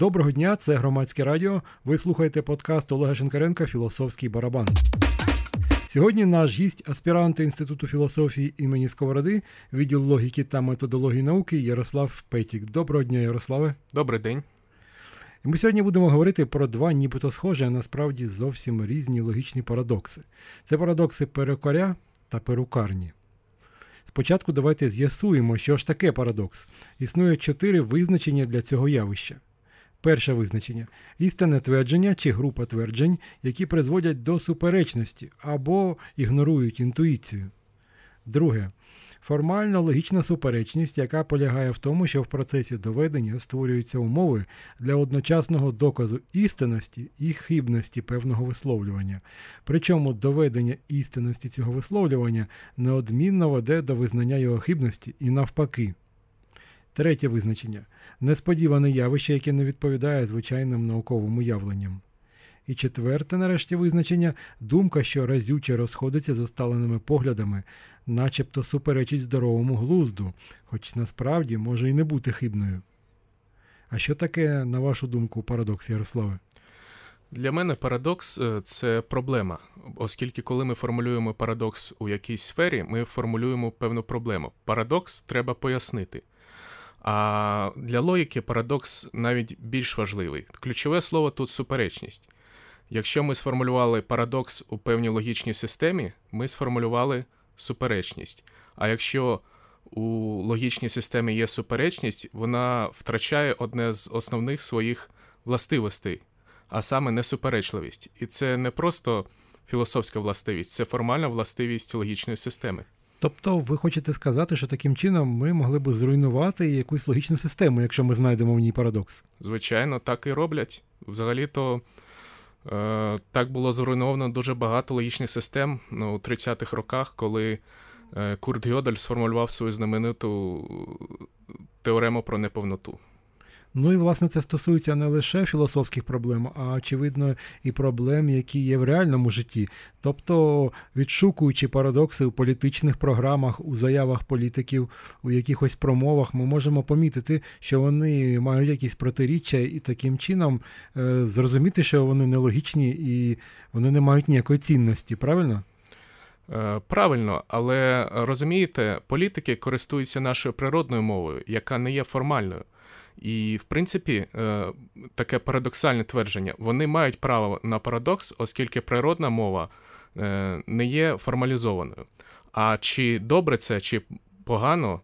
Доброго дня, це громадське радіо. Ви слухаєте подкаст Олега Шенкаренка Філософський барабан. Сьогодні наш гість, аспірант Інституту філософії імені Сковороди, відділ логіки та методології науки Ярослав Петік. Доброго дня, Ярославе. Добрий день. І ми сьогодні будемо говорити про два нібито схожі, а насправді зовсім різні логічні парадокси. Це парадокси перукаря та перукарні. Спочатку давайте з'ясуємо, що ж таке парадокс. Існує чотири визначення для цього явища. Перше визначення істинне твердження чи група тверджень, які призводять до суперечності або ігнорують інтуїцію. Друге формально логічна суперечність, яка полягає в тому, що в процесі доведення створюються умови для одночасного доказу істинності і хибності певного висловлювання. Причому доведення істинності цього висловлювання неодмінно веде до визнання його хибності і навпаки. Третє визначення несподіване явище, яке не відповідає звичайним науковим уявленням. І четверте, нарешті, визначення думка, що разюче розходиться з усталеними поглядами, начебто суперечить здоровому глузду, хоч насправді може і не бути хибною. А що таке, на вашу думку, парадокс, Ярославе? Для мене парадокс е, це проблема, оскільки, коли ми формулюємо парадокс у якійсь сфері, ми формулюємо певну проблему. Парадокс треба пояснити. А для логіки парадокс навіть більш важливий. Ключове слово тут суперечність. Якщо ми сформулювали парадокс у певній логічній системі, ми сформулювали суперечність. А якщо у логічній системі є суперечність, вона втрачає одне з основних своїх властивостей, а саме несуперечливість. І це не просто філософська властивість, це формальна властивість логічної системи. Тобто ви хочете сказати, що таким чином ми могли б зруйнувати якусь логічну систему, якщо ми знайдемо в ній парадокс? Звичайно, так і роблять. Взагалі-то е, так було зруйновано дуже багато логічних систем ну, у 30-х роках, коли е, Курт Гьодель сформулював свою знамениту теорему про неповноту. Ну і власне це стосується не лише філософських проблем, а очевидно і проблем, які є в реальному житті. Тобто, відшукуючи парадокси у політичних програмах, у заявах політиків, у якихось промовах, ми можемо помітити, що вони мають якісь протиріччя, і таким чином е, зрозуміти, що вони нелогічні і вони не мають ніякої цінності, правильно? Е, правильно, але розумієте, політики користуються нашою природною мовою, яка не є формальною. І, в принципі, е, таке парадоксальне твердження. Вони мають право на парадокс, оскільки природна мова е, не є формалізованою. А чи добре це, чи погано,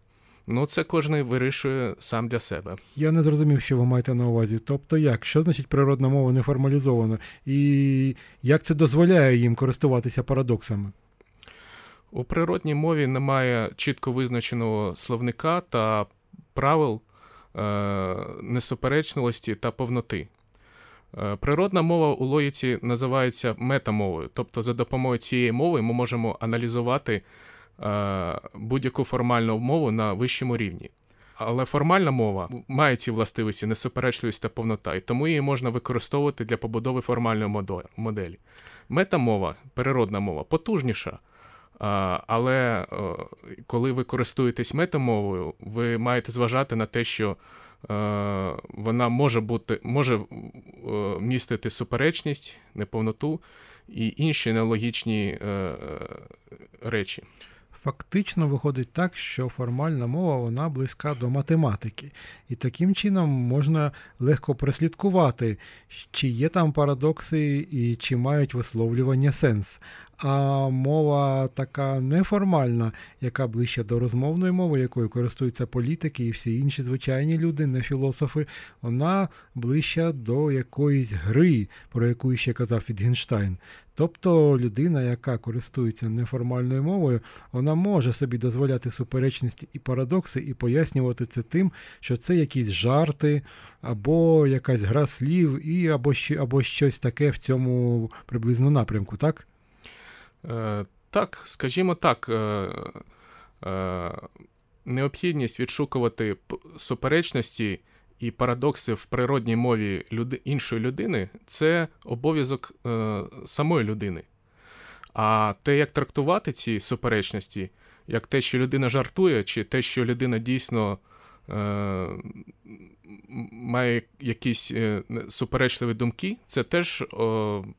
ну це кожен вирішує сам для себе. Я не зрозумів, що ви маєте на увазі. Тобто, як? Що значить природна мова не формалізована? І як це дозволяє їм користуватися парадоксами? У природній мові немає чітко визначеного словника та правил. Е, несуперечності та повноти. Е, природна мова у логіці називається метамовою, тобто за допомогою цієї мови ми можемо аналізувати е, будь-яку формальну мову на вищому рівні. Але формальна мова має ці властивості, несуперечливість та повнота, і тому її можна використовувати для побудови формальної моделі. Метамова, природна мова, потужніша. Але коли ви користуєтесь метамовою, ви маєте зважати на те, що вона може бути, може містити суперечність, неповноту і інші нелогічні е, речі. Фактично виходить так, що формальна мова вона близька до математики, і таким чином можна легко прослідкувати, чи є там парадокси і чи мають висловлювання сенс а мова така неформальна, яка ближче до розмовної мови, якою користуються політики і всі інші звичайні люди, не філософи, вона ближча до якоїсь гри, про яку ще казав Фітгенштайн. Тобто людина, яка користується неформальною мовою, вона може собі дозволяти суперечності і парадокси, і пояснювати це тим, що це якісь жарти, або якась гра слів, і або, або щось таке в цьому приблизно напрямку, так? Е, так, скажімо так, е, е, необхідність відшукувати суперечності і парадокси в природній мові іншої людини це обов'язок самої людини. А те, як трактувати ці суперечності, як те, що людина жартує, чи те, що людина дійсно має якісь е, суперечливі думки, це теж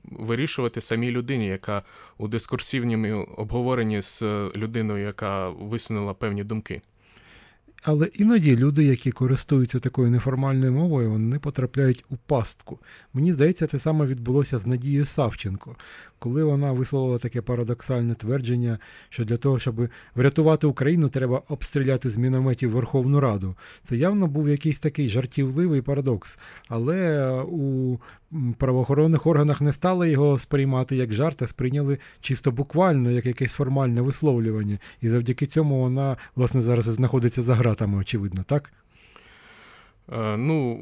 вирішувати самій людині, яка у дискурсивному обговоренні з людиною, яка висунула певні думки. Але іноді люди, які користуються такою неформальною мовою, вони потрапляють у пастку. Мені здається, це саме відбулося з Надією Савченко, коли вона висловила таке парадоксальне твердження, що для того, щоб врятувати Україну, треба обстріляти з мінометів Верховну Раду. Це явно був якийсь такий жартівливий парадокс. Але у правоохоронних органах не стали його сприймати як жарт, а сприйняли чисто буквально, як якесь формальне висловлювання. І завдяки цьому вона, власне, зараз знаходиться за гратами, очевидно, так? Е, ну,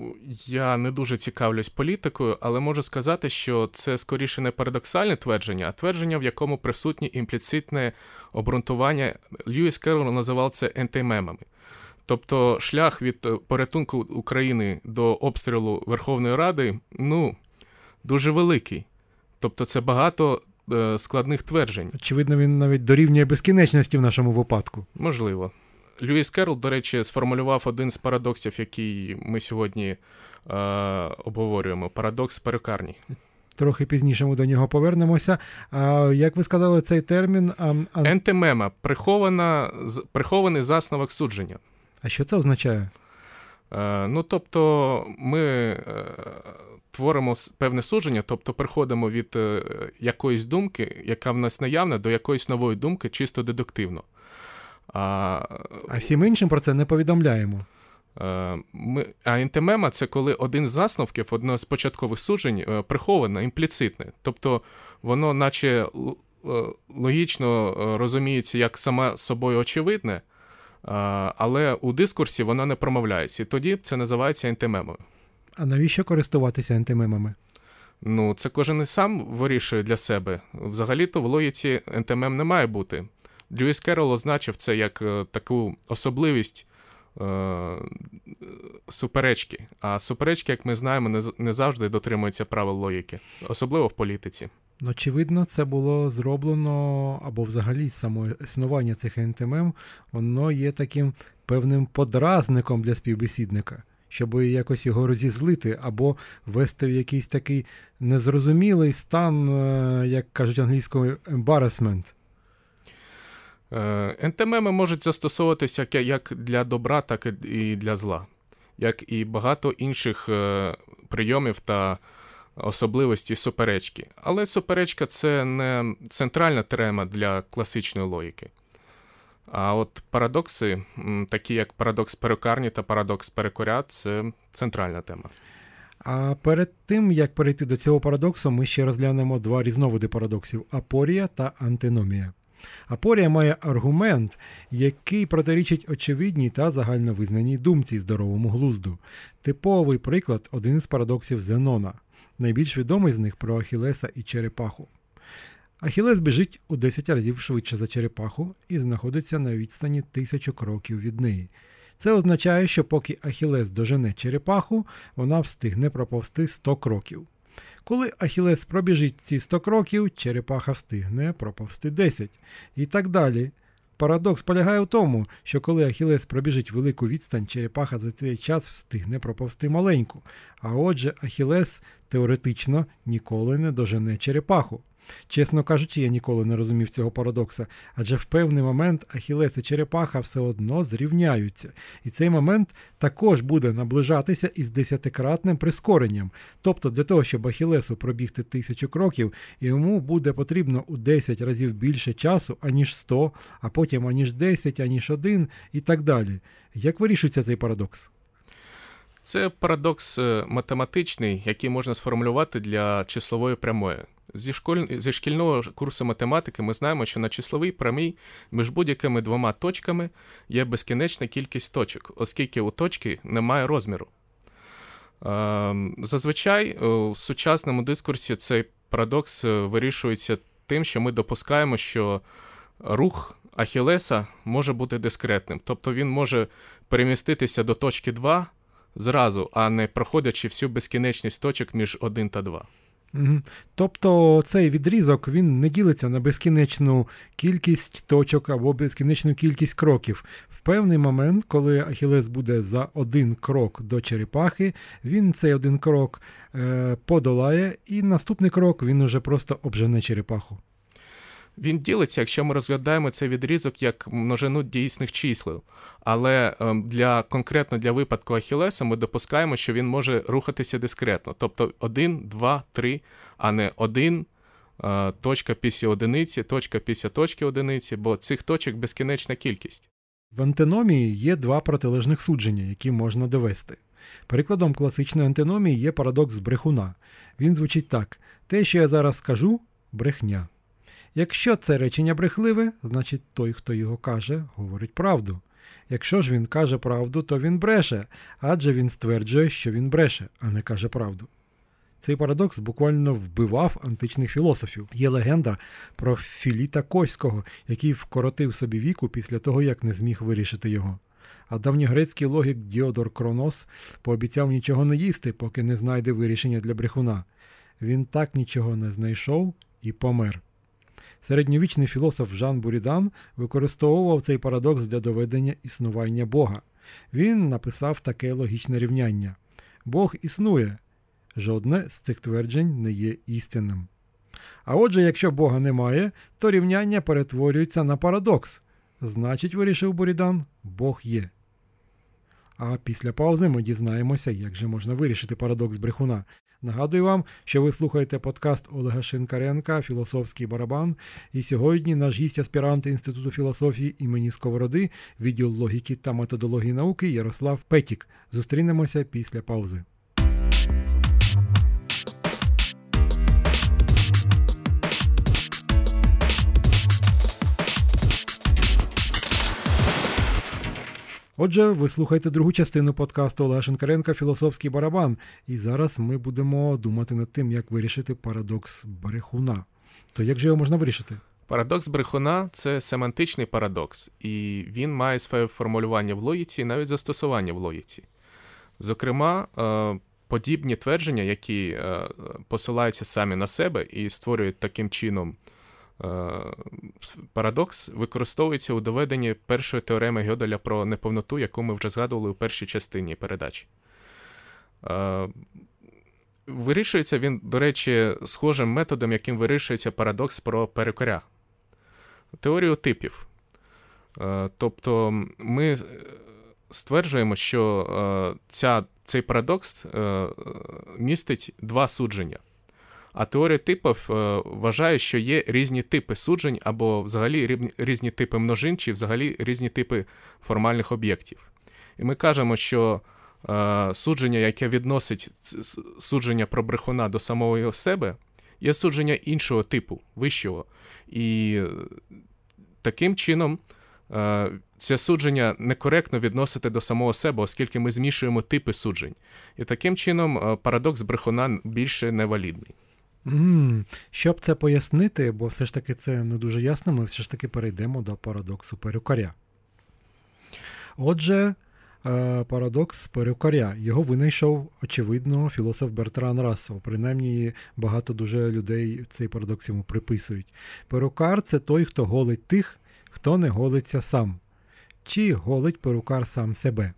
я не дуже цікавлюсь політикою, але можу сказати, що це скоріше не парадоксальне твердження, а твердження, в якому присутнє імпліцитне обґрунтування. Льюіс Керрол називав це ентеймемами. Тобто шлях від е, порятунку України до обстрілу Верховної Ради ну, дуже великий. Тобто, це багато е, складних тверджень. Очевидно, він навіть дорівнює безкінечності в нашому випадку. Можливо. Льюіс Керрол, до речі, сформулював один з парадоксів, який ми сьогодні е, обговорюємо: парадокс перукарні. Трохи пізніше ми до нього повернемося. А як ви сказали, цей термін а, а... ентемема прихована, прихований засновок судження. А що це означає? Е, ну, тобто, ми е, творимо певне судження, тобто приходимо від е, якоїсь думки, яка в нас наявна, до якоїсь нової думки, чисто дедуктивно. А а всім іншим про це не повідомляємо. Е, ми, А інтемема це коли один з засновків, одне з початкових суджень, е, приховане, імпліцитне. Тобто воно, наче е, логічно розуміється як саме собою очевидне, але у дискурсі воно не промовляється. І тоді це називається ентемемою. А навіщо користуватися ентемемами? Ну, це кожен і сам вирішує для себе. Взагалі-то в логіці ентемем не має бути. Льюіс Керрол означив це як е, таку особливість е, суперечки. А суперечки, як ми знаємо, не, завжди дотримуються правил логіки, особливо в політиці. Очевидно, це було зроблено або взагалі само існування цих НТМ, воно є таким певним подразником для співбесідника, щоб якось його розізлити, або ввести в якийсь такий незрозумілий стан, е, як кажуть англійською, embarrassment. НТМ можуть застосовуватися як для добра, так і для зла, як і багато інших е, прийомів та особливості суперечки. Але суперечка це не центральна тема для класичної логіки. А от парадокси, такі як парадокс перукарні та парадокс перекоря, це центральна тема. А перед тим, як перейти до цього парадоксу, ми ще розглянемо два різновиди парадоксів апорія та антиномія. Апорія має аргумент, який протирічить очевидній та загальновизнаній думці здоровому глузду. Типовий приклад один із парадоксів Зенона. Найбільш відомий з них про Ахілеса і Черепаху. Ахілес біжить у 10 разів швидше за черепаху і знаходиться на відстані тисячу кроків від неї. Це означає, що поки Ахілес дожене черепаху, вона встигне проповсти 100 кроків. Коли Ахілес пробіжить ці 100 кроків, черепаха встигне проповсти 10. І так далі. Парадокс полягає в тому, що коли Ахілес пробіжить велику відстань, черепаха за цей час встигне проповсти маленьку. А отже, Ахілес теоретично ніколи не дожене черепаху. Чесно кажучи, я ніколи не розумів цього парадокса, адже в певний момент Ахілес і Черепаха все одно зрівняються, і цей момент також буде наближатися із десятикратним прискоренням. Тобто для того, щоб Ахілесу пробігти тисячу кроків, йому буде потрібно у 10 разів більше часу, аніж 100, а потім аніж 10, аніж 1 і так далі. Як вирішується цей парадокс? Це парадокс е, математичний, який можна сформулювати для числової прямої. Зі школь... зі шкільного курсу математики ми знаємо, що на числовій прямій між будь-якими двома точками є безкінечна кількість точок, оскільки у точки немає розміру. Ем, зазвичай у сучасному дискурсі цей парадокс е, вирішується тим, що ми допускаємо, що рух Ахілеса може бути дискретним, тобто він може переміститися до точки 2 зразу, а не проходячи всю безкінечність точок між 1 та 2. Тобто цей відрізок він не ділиться на безкінечну кількість точок або безкінечну кількість кроків. В певний момент, коли Ахілес буде за один крок до черепахи, він цей один крок е, подолає, і наступний крок він уже просто обжене черепаху. Він ділиться, якщо ми розглядаємо цей відрізок як множину дійсних чисел. Але ем, для конкретно для випадку Ахілеса ми допускаємо, що він може рухатися дискретно. Тобто 1, 2, 3, а не 1, е, точка після одиниці, точка після точки одиниці, бо цих точок безкінечна кількість. В антиномії є два протилежних судження, які можна довести. Прикладом класичної антиномії є парадокс брехуна. Він звучить так: те, що я зараз скажу, брехня. Якщо це речення брехливе, значить той, хто його каже, говорить правду. Якщо ж він каже правду, то він бреше, адже він стверджує, що він бреше, а не каже правду. Цей парадокс буквально вбивав античних філософів. Є легенда про Філіта Коського, який вкоротив собі віку після того, як не зміг вирішити його. А давньогрецький логік Діодор Кронос пообіцяв нічого не їсти, поки не знайде вирішення для брехуна. Він так нічого не знайшов і помер. Середньовічний філософ Жан Бурідан використовував цей парадокс для доведення існування Бога. Він написав таке логічне рівняння: Бог існує. Жодне з цих тверджень не є істинним. А отже, якщо Бога немає, то рівняння перетворюється на парадокс. Значить, вирішив Бурідан, Бог є. А після паузи ми дізнаємося, як же можна вирішити парадокс брехуна. Нагадую вам, що ви слухаєте подкаст Олега Шинкаренка Філософський барабан. І сьогодні наш гість аспірант Інституту філософії імені Сковороди, відділ логіки та методології науки Ярослав Петік. Зустрінемося після паузи. Отже, ви слухаєте другу частину подкасту Олега Шинкаренка Філософський барабан. І зараз ми будемо думати над тим, як вирішити парадокс брехуна. То як же його можна вирішити? Парадокс брехуна це семантичний парадокс, і він має своє формулювання в логіці і навіть застосування в логіці. Зокрема, е, подібні твердження, які е, посилаються самі на себе і створюють таким чином парадокс, використовується у доведенні першої теореми Гьоделя про неповноту, яку ми вже згадували у першій частині передачі. Вирішується він, до речі, схожим методом, яким вирішується парадокс про перекоря. Теорію типів. Тобто ми стверджуємо, що ця, цей парадокс містить два судження. А теорія типів вважає, що є різні типи суджень, або взагалі різні типи множин, чи взагалі різні типи формальних об'єктів. І ми кажемо, що судження, яке відносить судження про брехуна до самого себе, є судження іншого типу, вищого. І таким чином це судження некоректно відносити до самого себе, оскільки ми змішуємо типи суджень. І таким чином парадокс брехуна більше невалідний. Mm. Щоб це пояснити, бо все ж таки це не дуже ясно, ми все ж таки перейдемо до парадоксу перукаря. Отже, парадокс перукаря. Його винайшов, очевидно, філософ Бертран Рассел. Принаймні, багато дуже людей цей парадокс йому приписують. Перукар це той, хто голить тих, хто не голиться сам. Чи голить перукар сам себе?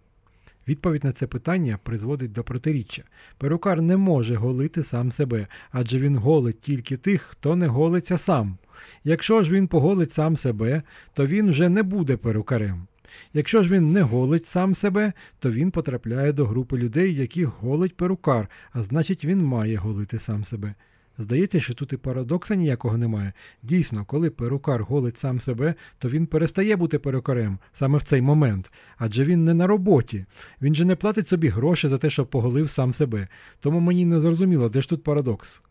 Відповідь на це питання призводить до протиріччя. Перукар не може голити сам себе, адже він голить тільки тих, хто не голиться сам. Якщо ж він поголить сам себе, то він вже не буде перукарем. Якщо ж він не голить сам себе, то він потрапляє до групи людей, яких голить перукар, а значить, він має голити сам себе. Здається, що тут і парадокса ніякого немає. Дійсно, коли перукар голить сам себе, то він перестає бути перукарем саме в цей момент, адже він не на роботі. Він же не платить собі гроші за те, що поголив сам себе. Тому мені не зрозуміло, де ж тут парадокс.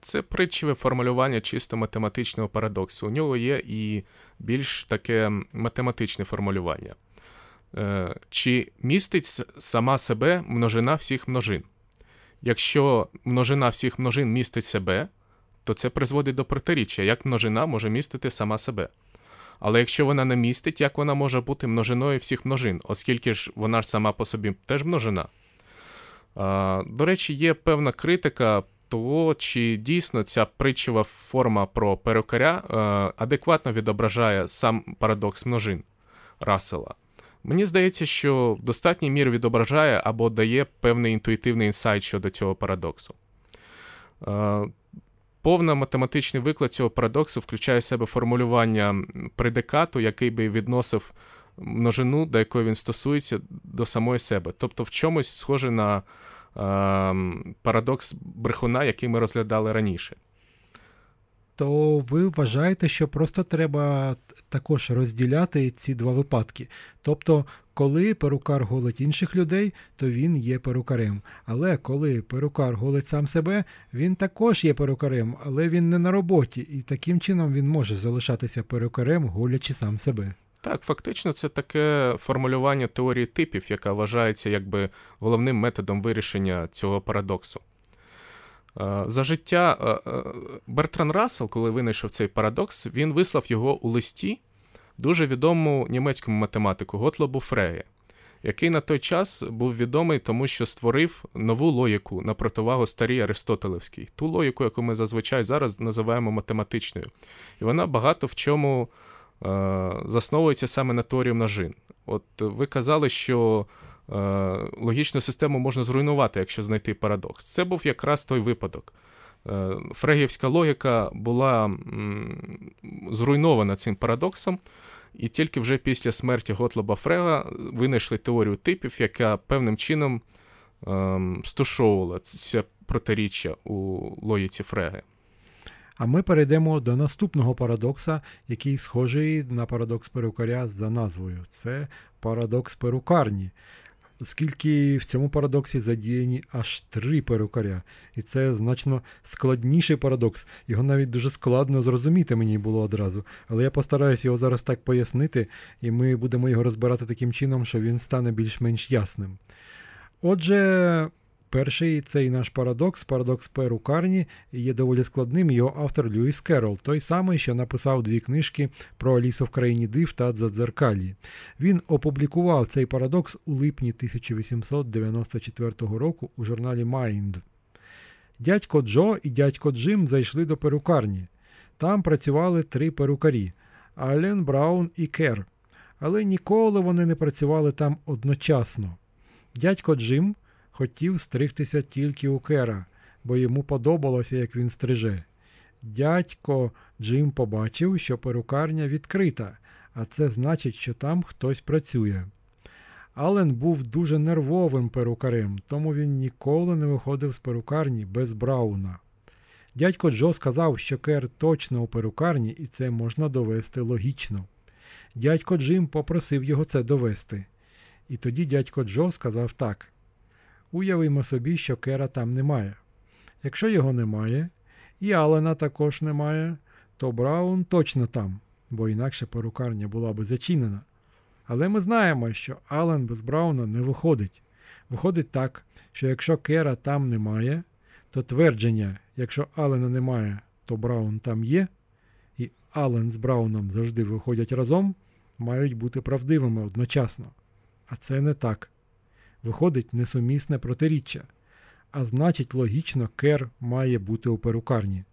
Це притчеве формулювання чисто математичного парадоксу. У нього є і більш таке математичне формулювання. Чи містить сама себе множина всіх множин? Якщо множина всіх множин містить себе, то це призводить до протиріччя, як множина може містити сама себе. Але якщо вона не містить, як вона може бути множиною всіх множин, оскільки ж вона ж сама по собі теж множина. До речі, є певна критика того, чи дійсно ця притчева форма про перукаря адекватно відображає сам парадокс множин Рассела. Мені здається, що в достатній мірі відображає або дає певний інтуїтивний інсайт щодо цього парадоксу. Повна математичний виклад цього парадоксу включає в себе формулювання предикату, який би відносив множину, до якої він стосується, до самої себе. Тобто в чомусь схоже на е, парадокс брехуна, який ми розглядали раніше. То ви вважаєте, що просто треба також розділяти ці два випадки. Тобто, коли перукар голить інших людей, то він є перукарем. Але коли перукар голить сам себе, він також є перукарем, але він не на роботі, і таким чином він може залишатися перукарем, голячи сам себе. Так, фактично, це таке формулювання теорії типів, яка вважається якби головним методом вирішення цього парадоксу. Е, за життя е, е, Бертран Рассел, коли винайшов цей парадокс, він вислав його у листі дуже відомому німецькому математику Готлобу Фреє, який на той час був відомий тому, що створив нову логіку на противагу старій Аристотелевській, ту логіку, яку ми зазвичай зараз називаємо математичною. І вона багато в чому засновується саме на теорії множин. От ви казали, що логічну систему можна зруйнувати, якщо знайти парадокс. Це був якраз той випадок. Е, фрегівська логіка була зруйнована цим парадоксом, і тільки вже після смерті Готлоба Фрега винайшли теорію типів, яка певним чином ем, стушовувала це протиріччя у логіці Фреги. А ми перейдемо до наступного парадокса, який схожий на парадокс перукаря за назвою. Це парадокс перукарні оскільки в цьому парадоксі задіяні аж три перукаря. І це значно складніший парадокс. Його навіть дуже складно зрозуміти мені було одразу. Але я постараюся його зараз так пояснити, і ми будемо його розбирати таким чином, що він стане більш-менш ясним. Отже, Перший цей наш парадокс, парадокс перукарні, є доволі складним. Його автор Льюіс Керол, той самий, що написав дві книжки про Алісу в країні див та Дзадзеркалі. Він опублікував цей парадокс у липні 1894 року у журналі Mind. Дядько Джо і дядько Джим зайшли до перукарні. Там працювали три перукарі Ален, Браун і Кер. Але ніколи вони не працювали там одночасно. Дядько Джим хотів стригтися тільки у Кера, бо йому подобалося, як він стриже. Дядько Джим побачив, що перукарня відкрита, а це значить, що там хтось працює. Ален був дуже нервовим перукарем, тому він ніколи не виходив з перукарні без Брауна. Дядько Джо сказав, що Кер точно у перукарні, і це можна довести логічно. Дядько Джим попросив його це довести. І тоді дядько Джо сказав так Уявимо собі, що Кера там немає. Якщо його немає, і Алена також немає, то Браун точно там, бо інакше перукарня була би зачинена. Але ми знаємо, що Ален без Брауна не виходить. Виходить так, що якщо Кера там немає, то твердження, якщо Алена немає, то Браун там є, і Ален з Брауном завжди виходять разом, мають бути правдивими одночасно. А це не так виходить несумісне протиріччя, а значить, логічно, кер має бути у перукарні.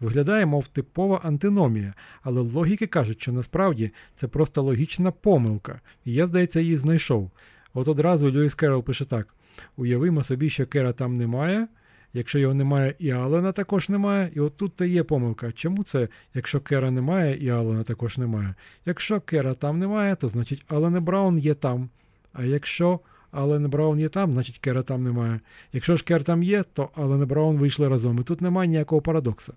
Виглядає, мов типова антиномія, але логіки кажуть, що насправді це просто логічна помилка, і я, здається, її знайшов. От одразу Льюіс Керол пише так: уявимо собі, що Кера там немає. Якщо його немає, і Алена також немає, і от тут є помилка. Чому це, якщо Кера немає, і Алена також немає? Якщо Кера там немає, то значить Алена Браун є там. А якщо Ален Браун є там, значить Кера там немає. Якщо ж Кер там є, то Ален Браун вийшли разом. І тут немає ніякого парадокса.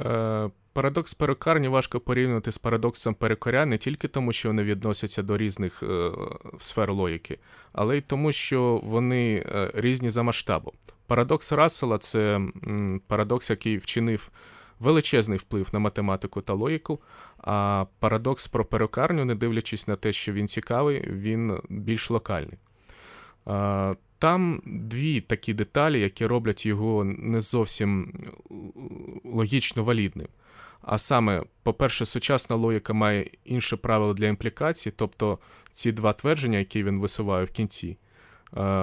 Е, Парадокс перукарні важко порівнювати з парадоксом перукаря не тільки тому, що вони відносяться до різних е, сфер логіки, але й тому, що вони е, різні за масштабом. Парадокс Рассела це м, парадокс, який вчинив величезний вплив на математику та логіку. А парадокс про перукарню, не дивлячись на те, що він цікавий, він більш локальний. Там дві такі деталі, які роблять його не зовсім логічно валідним. А саме, по-перше, сучасна логіка має інше правило для імплікації, тобто ці два твердження, які він висуває в кінці,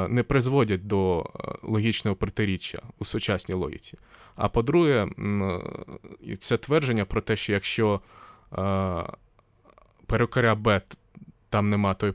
не призводять до е, логічного протиріччя у сучасній логіці. А по-друге, це твердження про те, що якщо перекоря Б там нема, то і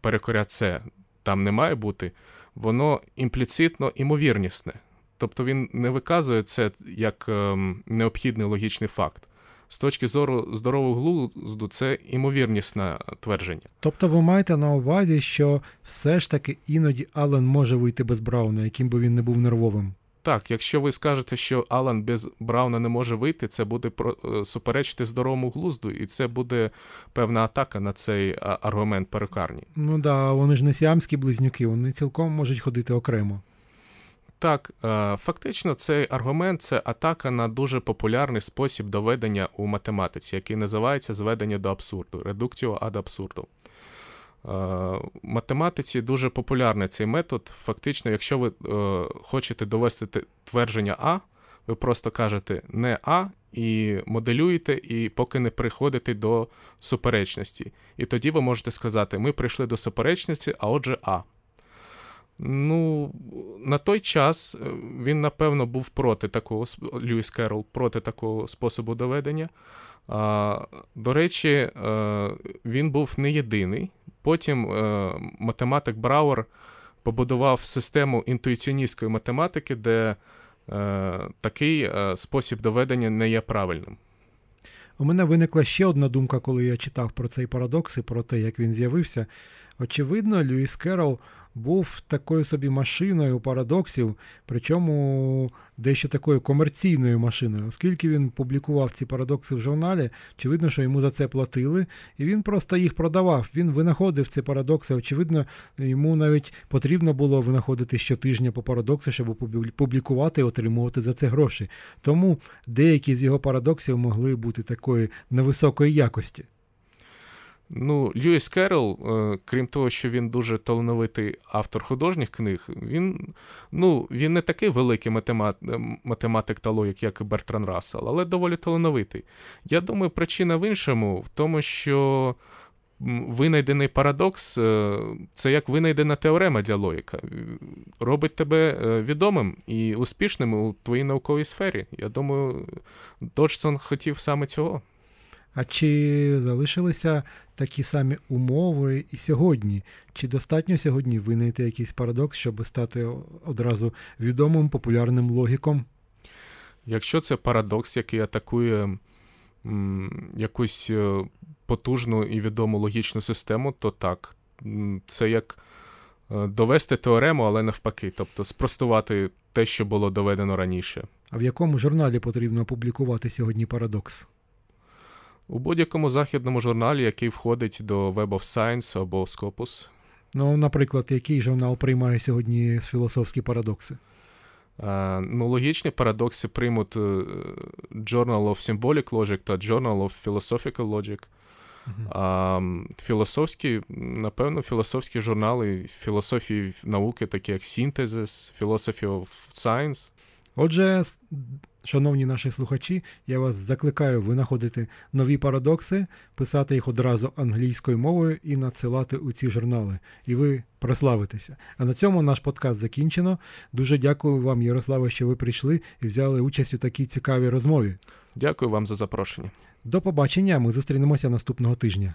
перекоря С там не має бути, воно імпліцитно імовірнісне. Тобто він не виказує це як ем, необхідний логічний факт з точки зору здорового глузду, це імовірнісне твердження. Тобто ви маєте на увазі, що все ж таки іноді Алан може вийти без Брауна, яким би він не був нервовим. Так, якщо ви скажете, що Алан без Брауна не може вийти, це буде е, суперечити здоровому глузду, і це буде певна атака на цей аргумент перукарні. Ну так, да, вони ж не сіамські близнюки, вони цілком можуть ходити окремо. Так, е, фактично, цей аргумент це атака на дуже популярний спосіб доведення у математиці, який називається зведення до абсурду, редукціо ад абсурду. Е, в математиці дуже популярний цей метод. Фактично, якщо ви е, хочете довести твердження А, ви просто кажете не А і моделюєте, і поки не приходите до суперечності. І тоді ви можете сказати, ми прийшли до суперечності, а отже А. Ну, на той час е, він, напевно, був проти такого Льюіс Керол, проти такого способу доведення. А, До речі, е, він був не єдиний. Потім е, математик Брауер побудував систему інтуїціоністської математики, де такий спосіб доведення не є правильним. У мене виникла ще одна думка, коли я читав про цей парадокс і про те, як він з'явився. Очевидно, Льюіс Керол був такою собі машиною парадоксів, причому дещо такою комерційною машиною, оскільки він публікував ці парадокси в журналі, очевидно, що йому за це платили, і він просто їх продавав. Він винаходив ці парадокси. Очевидно, йому навіть потрібно було винаходити щотижня по парадоксу, щоб публікувати і отримувати за це гроші. Тому деякі з його парадоксів могли бути такої невисокої якості. Ну, Льюіс Керрол, е, крім того, що він дуже талановитий автор художніх книг, він ну, він не такий великий е, математик та логік, як і Бертран Рассел, але доволі талановитий. Я думаю, причина в іншому, в тому, що винайдений парадокс е, це як винайдена теорема для логіка. Робить тебе відомим і успішним у твоїй науковій сфері. Я думаю, Доджсон хотів саме цього. А чи залишилися такі самі умови і сьогодні? Чи достатньо сьогодні винайти якийсь парадокс, щоб стати одразу відомим популярним логіком? Якщо це парадокс, який атакує м, якусь е, потужну і відому логічну систему, то так. Це як е, довести теорему, але навпаки, тобто спростувати те, що було доведено раніше. А в якому журналі потрібно публікувати сьогодні парадокс? У будь-якому західному журналі, який входить до Web of Science або Scopus. Ну, наприклад, який журнал приймає сьогодні філософські парадокси? А, ну, Логічні парадокси приймуть е, Journal of Symbolic Logic та Journal of Philosophical Logic. Uh-huh. А філософські, напевно, філософські журнали філософії науки, такі як Synthesis, Philosophy of Science. Отже, Шановні наші слухачі, я вас закликаю винаходити нові парадокси, писати їх одразу англійською мовою і надсилати у ці журнали. І ви прославитеся. А на цьому наш подкаст закінчено. Дуже дякую вам, Ярославе, що ви прийшли і взяли участь у такій цікавій розмові. Дякую вам за запрошення. До побачення. Ми зустрінемося наступного тижня.